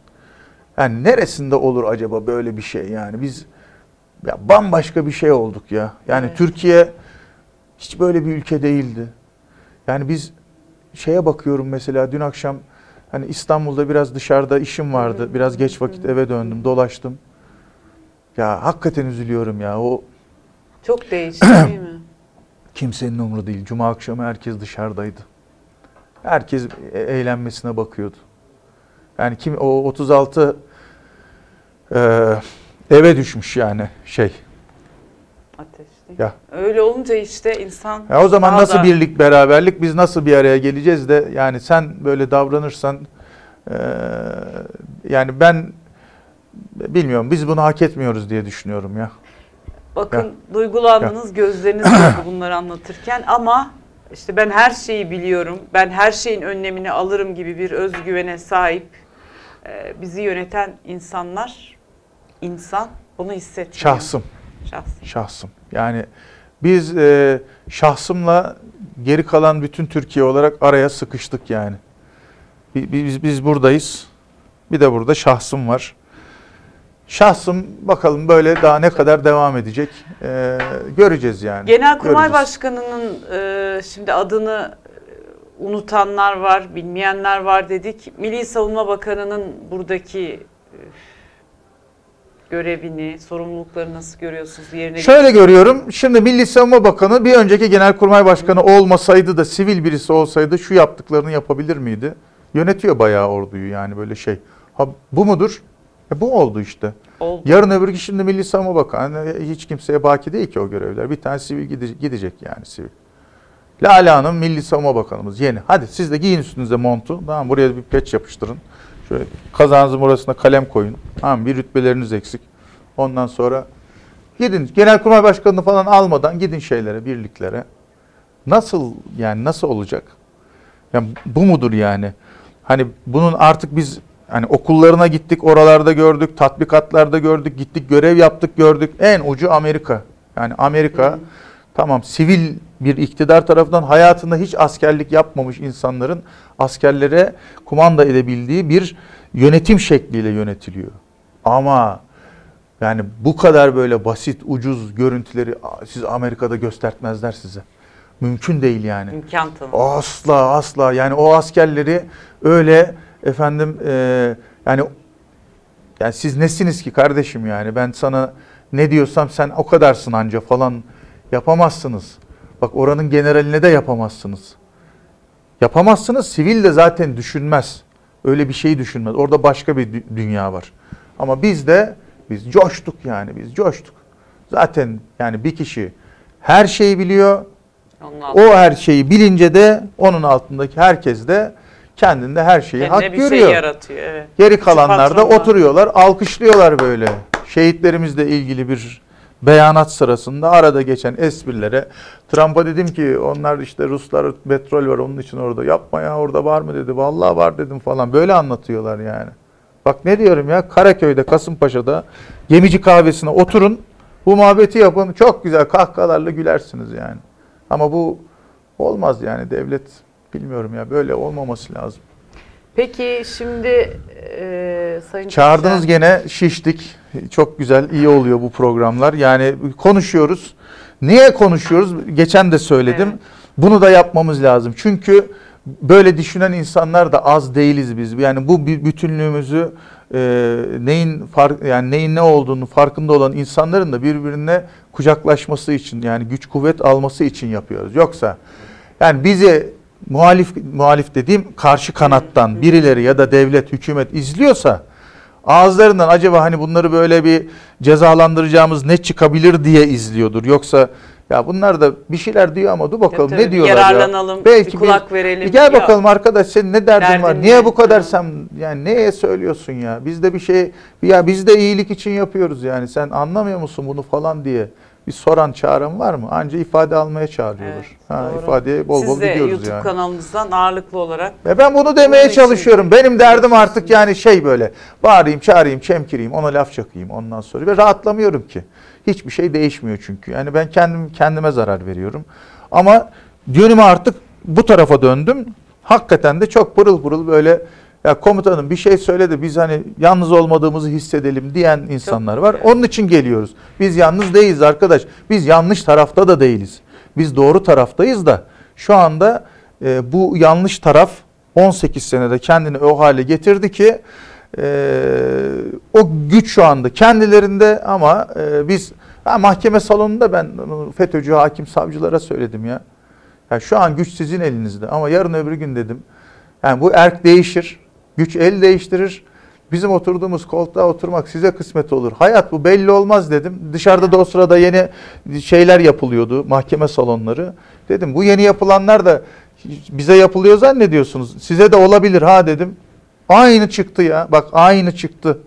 yani neresinde olur acaba böyle bir şey yani biz ya bambaşka bir şey olduk ya. Yani Evet. Türkiye hiç böyle bir ülke değildi. Yani biz şeye bakıyorum mesela dün akşam hani İstanbul'da biraz dışarıda işim vardı. Biraz geç vakit eve döndüm, dolaştım. Ya hakikaten üzülüyorum ya. O Çok değişti değil mi? kimsenin umru değil. Cuma akşamı herkes dışarıdaydı. Herkes e- eğlenmesine bakıyordu. Yani kim o 36 e, eve düşmüş yani şey. Ateşli. Ya. Öyle olunca işte insan Ya o zaman nasıl da- birlik beraberlik biz nasıl bir araya geleceğiz de yani sen böyle davranırsan e, yani ben bilmiyorum biz bunu hak etmiyoruz diye düşünüyorum ya. Bakın duygulandınız, gözleriniz doldu bunları anlatırken ama işte ben her şeyi biliyorum, ben her şeyin önlemini alırım gibi bir özgüvene sahip e, bizi yöneten insanlar, insan bunu hissetmiyor. Şahsım. Şahsım. Şahsım. Yani biz e, şahsımla geri kalan bütün Türkiye olarak araya sıkıştık yani. Bi- Biz, biz buradayız. Bir de burada şahsım var. Şahsım bakalım böyle daha ne kadar devam edecek E, göreceğiz yani. Genelkurmay Göreceğiz. Başkanı'nın e, şimdi adını e, unutanlar var, bilmeyenler var dedik. Milli Savunma Bakanı'nın buradaki görevini, sorumlulukları nasıl görüyorsunuz? Yerine Şöyle görüyorum. Şimdi Milli Savunma Bakanı bir önceki Genelkurmay Başkanı olmasaydı da sivil birisi olsaydı şu yaptıklarını yapabilir miydi? Yönetiyor bayağı orduyu yani böyle şey. Ha, bu mudur? E, bu oldu işte. oldu. Yarın öbür gün şimdi Milli Savunma Bakanı hiç kimseye baki değil ki o görevler. Bir tane sivil gide- gidecek yani sivil. Lale Hanım Milli Savunma Bakanımız yeni. Hadi siz de giyin üstünüze montu. Tamam buraya bir peç yapıştırın. Şöyle kazağınızın burasına kalem koyun. Tamam bir rütbeleriniz eksik. Ondan sonra gidin Genelkurmay Başkanı'nı falan almadan gidin şeylere, birliklere. Nasıl yani nasıl olacak? Yani bu mudur yani? Hani bunun artık biz hani okullarına gittik, oralarda gördük, tatbikatlarda gördük, gittik görev yaptık, gördük. En ucu Amerika. Yani Amerika tamam sivil bir iktidar tarafından hayatında hiç askerlik yapmamış insanların askerlere kumanda edebildiği bir yönetim şekliyle yönetiliyor. Ama yani bu kadar böyle basit, ucuz görüntüleri siz Amerika'da göstertmezler size. Mümkün değil yani. İmkan tanımıyor. Asla asla yani o askerleri öyle efendim e, yani yani siz nesiniz ki kardeşim yani ben sana ne diyorsam sen o kadarsın anca falan yapamazsınız. Bak oranın generaline de yapamazsınız. Yapamazsınız sivil de zaten düşünmez. Öyle bir şey düşünmez. Orada başka bir dü- dünya var. Ama biz de biz coştuk yani biz coştuk. Zaten yani bir kişi her şeyi biliyor. O her şeyi bilince de onun altındaki herkes de kendinde her şeyi kendine hak bir görüyor. şey yaratıyor. Evet. Geri kalanlar da oturuyorlar, alkışlıyorlar böyle. Şehitlerimizle ilgili bir beyanat sırasında arada geçen esprilere Trump'a dedim ki onlar işte Ruslar petrol var onun için orada. Yapma ya orada var mı dedi. Vallahi var dedim falan. Böyle anlatıyorlar yani. Bak ne diyorum ya Karaköy'de Kasımpaşa'da gemici kahvesine oturun. Bu muhabbeti yapın. Çok güzel kahkahalarla gülersiniz yani. Ama bu olmaz yani devlet bilmiyorum ya böyle olmaması lazım. Peki şimdi e, Sayın Çağırdınız Türksel- gene şiştik. Çok güzel, iyi oluyor bu programlar. Yani konuşuyoruz. Niye konuşuyoruz? Geçen de söyledim. Evet. Bunu da yapmamız lazım. Çünkü böyle düşünen insanlar da az değiliz biz. Yani bu bü- bütünlüğümüzü e, neyin fark yani neyin ne olduğunu farkında olan insanların da birbirine kucaklaşması için yani güç kuvvet alması için yapıyoruz. Yoksa yani bizi muhalif muhalif dediğim karşı kanattan birileri ya da devlet, hükümet izliyorsa ağızlarından acaba hani bunları böyle bir cezalandıracağımız ne çıkabilir diye izliyordur. Yoksa ya bunlar da bir şeyler diyor ama dur bakalım Tabii, ne diyorlar yararlanalım, ya. Belki bir kulak verelim. Bir gel Ya, bakalım arkadaş senin ne derdin, Derdin var? Niye bu kadar sen yani neye söylüyorsun ya? Biz de bir şey ya biz de iyilik için yapıyoruz yani. Sen anlamıyor musun bunu falan diye bir soran çağıran var mı? Anca ifade almaya çağırıyorlar. Evet, ha, doğru. ifadeye bol bol Siz de gidiyoruz YouTube yani. kanalınızdan ağırlıklı olarak Ve ben bunu demeye için çalışıyorum. Benim derdim artık yani şey böyle bağırayım, çağırayım, çemkireyim, ona laf çakayım ondan sonra ve rahatlamıyorum ki. Hiçbir şey değişmiyor çünkü. Yani ben kendim kendime zarar veriyorum. Ama yönümü artık bu tarafa döndüm. Hakikaten de çok pırıl pırıl böyle ya komutanım bir şey söyledi biz hani yalnız olmadığımızı hissedelim diyen insanlar var. Onun için geliyoruz. Biz yalnız değiliz arkadaş. Biz yanlış tarafta da değiliz. Biz doğru taraftayız da şu anda e, bu yanlış taraf 18 senede kendini o hale getirdi ki e, o güç şu anda kendilerinde ama e, biz ha, mahkeme salonunda ben FETÖ'cü hakim savcılara söyledim ya. Ya şu an güç sizin elinizde ama yarın öbür gün dedim. Yani bu erk değişir. Güç el değiştirir. Bizim oturduğumuz koltuğa oturmak size kısmet olur. Hayat bu belli olmaz dedim. Dışarıda da o sırada yeni şeyler yapılıyordu. Mahkeme salonları. Dedim bu yeni yapılanlar da bize yapılıyor zannediyorsunuz. Size de olabilir ha dedim. Aynı çıktı ya. Bak aynı çıktı.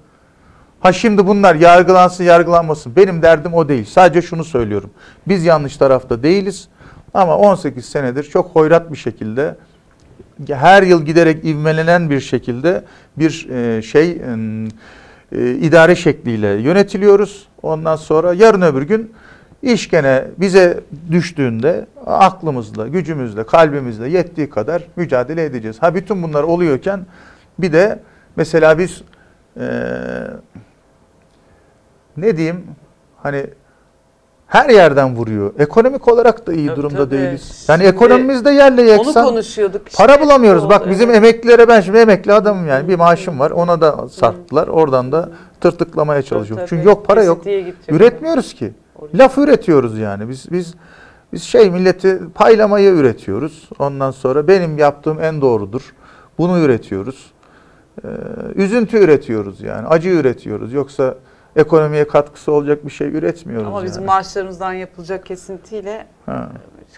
Ha şimdi bunlar yargılansın yargılanmasın. Benim derdim o değil. Sadece şunu söylüyorum. Biz yanlış tarafta değiliz. Ama 18 senedir çok hoyrat bir şekilde her yıl giderek ivmelenen bir şekilde bir e, şey e, idare şekliyle yönetiliyoruz. Ondan sonra yarın öbür gün iş gene bize düştüğünde aklımızla, gücümüzle, kalbimizle yettiği kadar mücadele edeceğiz. Ha bütün bunlar oluyorken bir de mesela biz e, ne diyeyim hani her yerden vuruyor. Ekonomik olarak da iyi Tabii, durumda tabii. değiliz. Yani Şimdi ekonomimiz de yerle Onu yeksan. konuşuyorduk. Para işte. bulamıyoruz. Bak Oldu, bizim evet. emeklilere ben şimdi emekli adamım yani bir maaşım var. Ona da sarttılar. Oradan da tırtıklamaya çalışıyorum. Tabii, Çünkü yok para yok. Üretmiyoruz ki. Laf üretiyoruz yani. Biz biz biz şey milleti paylamayı üretiyoruz. Ondan sonra benim yaptığım en doğrudur. Bunu üretiyoruz. Ee, üzüntü üretiyoruz yani. Acı üretiyoruz. Yoksa ekonomiye katkısı olacak bir şey üretmiyoruz Ama bizim yani. maaşlarımızdan yapılacak kesintiyle Ha.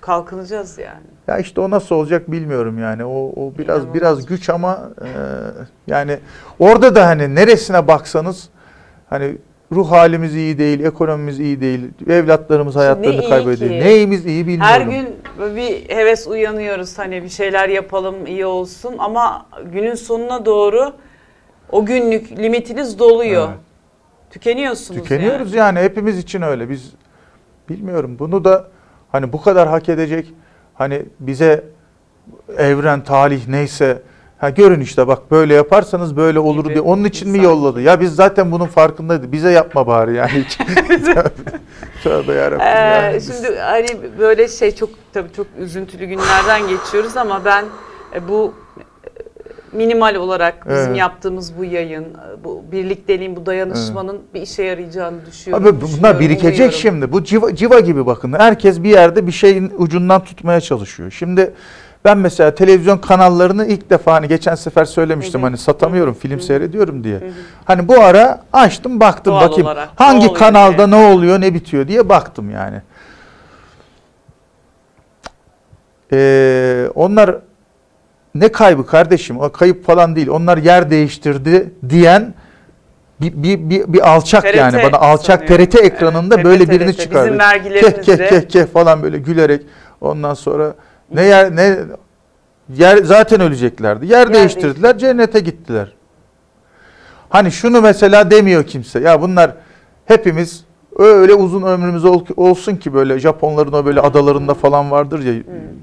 kalkınacağız yani. Ya işte o nasıl olacak bilmiyorum yani. O, o biraz İnanılmaz. biraz güç ama e, yani orada da hani neresine baksanız hani ruh halimiz iyi değil, ekonomimiz iyi değil, evlatlarımız hayatlarını iyi kaybediyor. ki? Neyimiz iyi bilmiyorum. Her gün bir heves uyanıyoruz hani bir şeyler yapalım iyi olsun ama günün sonuna doğru o günlük limitiniz doluyor. Evet. Tükeniyorsunuz Tükeniyoruz yani. yani. hepimiz için öyle. Biz bilmiyorum bunu da hani bu kadar hak edecek hani bize evren, talih neyse ha görün işte bak böyle yaparsanız böyle olur Gibi diye. Onun için mi sanki. yolladı? Ya biz zaten bunun farkındaydık. Bize yapma bari yani. Tövbe, Tövbe yarabbim. Ee, yani. Şimdi hani böyle şey çok tabii çok üzüntülü günlerden geçiyoruz ama ben e, bu minimal olarak bizim Evet. yaptığımız bu yayın, bu birlikteliğin, bu dayanışmanın bir işe yarayacağını düşünüyorum. Abi bunlar birikecek umuyorum. şimdi. Bu civa, civa gibi bakın. Herkes bir yerde bir şeyin ucundan tutmaya çalışıyor. Şimdi ben mesela televizyon kanallarını ilk defa hani geçen sefer söylemiştim hı. hani satamıyorum film Hı seyrediyorum diye. Hı. Hani bu ara açtım baktım Doğal bakayım olarak, hangi ne kanalda diye. ne oluyor ne bitiyor diye baktım yani. Ee, onlar ne kaybı kardeşim o kayıp falan değil onlar yer değiştirdi diyen bir, bir, bir, bir alçak TRT yani bana alçak sanıyorum. TRT ekranında Evet, böyle TRT, birini çıkardı. Keh keh keh keh falan böyle gülerek ondan sonra ne yer ne yer zaten öleceklerdi. Yer, Yer değiştirdiler, cennete gittiler. Hani şunu mesela demiyor kimse. Ya bunlar hepimiz öyle uzun ömrümüz ol- olsun ki böyle Japonların o böyle adalarında falan vardır ya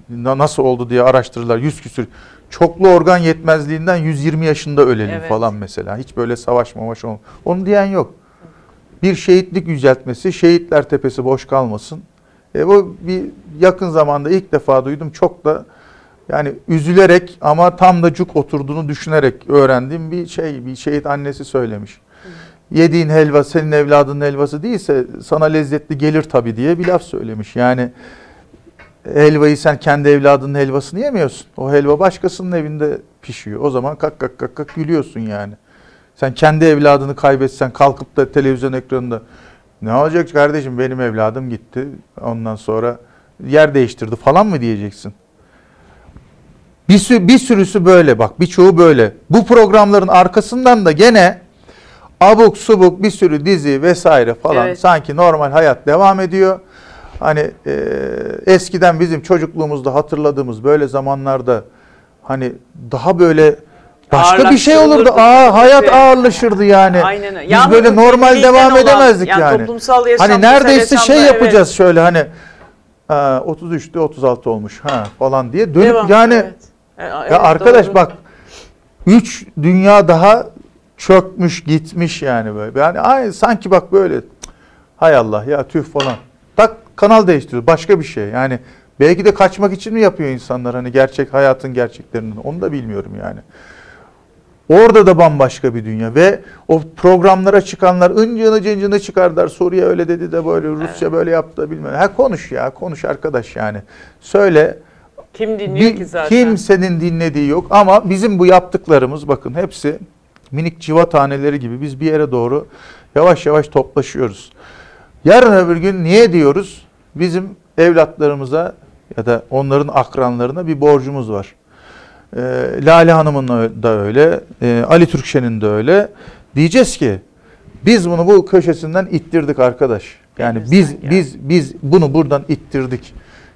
na- nasıl oldu diye araştırırlar. Yüz küsür. Çoklu organ yetmezliğinden 120 yaşında ölelim Evet. falan mesela. Hiç böyle savaş olmaz. Onu diyen yok. Bir şehitlik yüceltmesi, şehitler tepesi boş kalmasın. E, bu bir yakın zamanda ilk defa duydum. Çok da yani üzülerek ama tam da cuk oturduğunu düşünerek öğrendiğim bir şey. Bir şehit annesi söylemiş. Yediğin helva senin evladının helvası değilse sana lezzetli gelir tabii diye bir laf söylemiş. Yani helvayı sen kendi evladının helvasını yemiyorsun. O helva başkasının evinde pişiyor. O zaman kak kak kak kak gülüyorsun yani. Sen kendi evladını kaybetsen kalkıp da televizyon ekranında ne olacak kardeşim benim evladım gitti. Ondan sonra yer değiştirdi falan mı diyeceksin? Bir, sürü, bir sürüsü böyle bak birçoğu böyle. Bu programların arkasından da gene abuk subuk bir sürü dizi vesaire falan Evet. sanki normal hayat devam ediyor. Hani e, eskiden bizim çocukluğumuzda hatırladığımız böyle zamanlarda hani daha böyle Başka bir şey olurdu. Aa hayat tabii. ağırlaşırdı yani. Aynen öyle. Biz Yalnız böyle normal devam olan, edemezdik yani. Toplumsal yaşam, Hani neredeyse şey yaşamda, yapacağız şöyle hani aa, 33'te 36 olmuş ha falan diye Evet. dönüp Devam, yani evet. E, evet, ya arkadaş doğru. bak 3 dünya daha çökmüş gitmiş yani böyle. Yani ay sanki bak böyle hay Allah ya tüh falan. Tak kanal değiştiriyor başka bir şey. Yani belki de kaçmak için mi yapıyor insanlar hani gerçek hayatın gerçeklerinden onu da bilmiyorum yani. Orada da bambaşka bir dünya ve o programlara çıkanlar ıncını cıncını çıkardılar. Suriye öyle dedi de böyle Rusya böyle yaptı da bilmem. Ha konuş ya konuş arkadaş yani. Söyle Kim dinliyor bir, ki zaten? kimsenin dinlediği yok ama bizim bu yaptıklarımız bakın hepsi minik civa taneleri gibi biz bir yere doğru yavaş yavaş toplaşıyoruz. Yarın öbür gün niye diyoruz? Bizim evlatlarımıza ya da onların akranlarına bir borcumuz var. Ee, Lale Hanım'ın da öyle, e, Ali Türkşen'in de öyle. Diyeceğiz ki biz bunu bu köşesinden ittirdik arkadaş. Yani Bilirsen biz yani. biz biz bunu buradan ittirdik.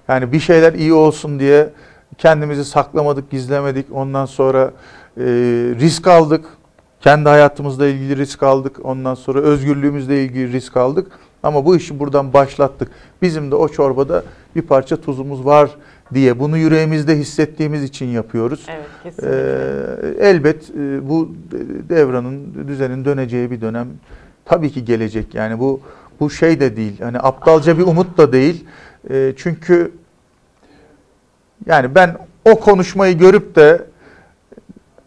Yani bir şeyler iyi olsun diye kendimizi saklamadık, gizlemedik. Ondan sonra e, risk aldık. Kendi hayatımızla ilgili risk aldık. Ondan sonra özgürlüğümüzle ilgili risk aldık. Ama bu işi buradan başlattık. Bizim de o çorbada bir parça tuzumuz var diye bunu yüreğimizde hissettiğimiz için yapıyoruz. Evet Ee, elbet e, bu devranın, düzenin döneceği bir dönem tabii ki gelecek. Yani bu bu şey de değil. Hani aptalca bir umut da değil. E, çünkü yani ben o konuşmayı görüp de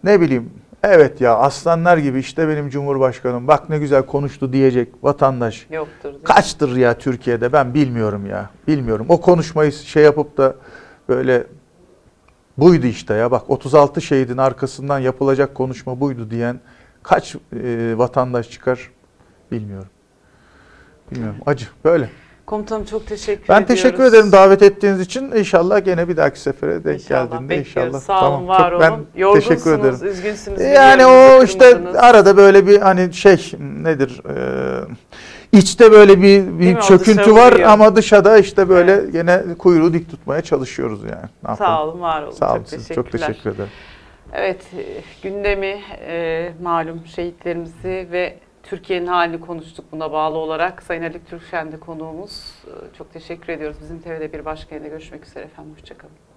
ne bileyim evet ya aslanlar gibi işte benim cumhurbaşkanım bak ne güzel konuştu diyecek vatandaş. Yoktur. değil mi? Kaçtır ya Türkiye'de ben bilmiyorum ya. Bilmiyorum. O konuşmayı şey yapıp da böyle buydu işte ya bak 36 şehidin arkasından yapılacak konuşma buydu diyen kaç e, vatandaş çıkar bilmiyorum. Bilmiyorum. Acı böyle. Komutanım çok teşekkür Ben ediyoruz. teşekkür ederim davet ettiğiniz için. İnşallah gene bir dahaki sefere denk İnşallah geldiğinde bekliyoruz. inşallah. Sağ olun, var Çok ben olun. Yorgunsunuz, teşekkür ederim. üzgünsünüz. Yani o işte arada böyle bir hani şey nedir e, içte böyle bir, bir çöküntü dışarı var ama dışarıda işte böyle Evet. gene kuyruğu dik tutmaya çalışıyoruz yani. Ne yapalım? Sağ olun, var olun. Sağ olun. çok siz. Çok teşekkür ederim. Evet, gündemi e, malum şehitlerimizi ve Türkiye'nin halini konuştuk buna bağlı olarak. Sayın Ali Türkşen de konuğumuz. E, çok teşekkür ediyoruz. Bizim TV'de bir başka yayında görüşmek üzere efendim. Hoşçakalın.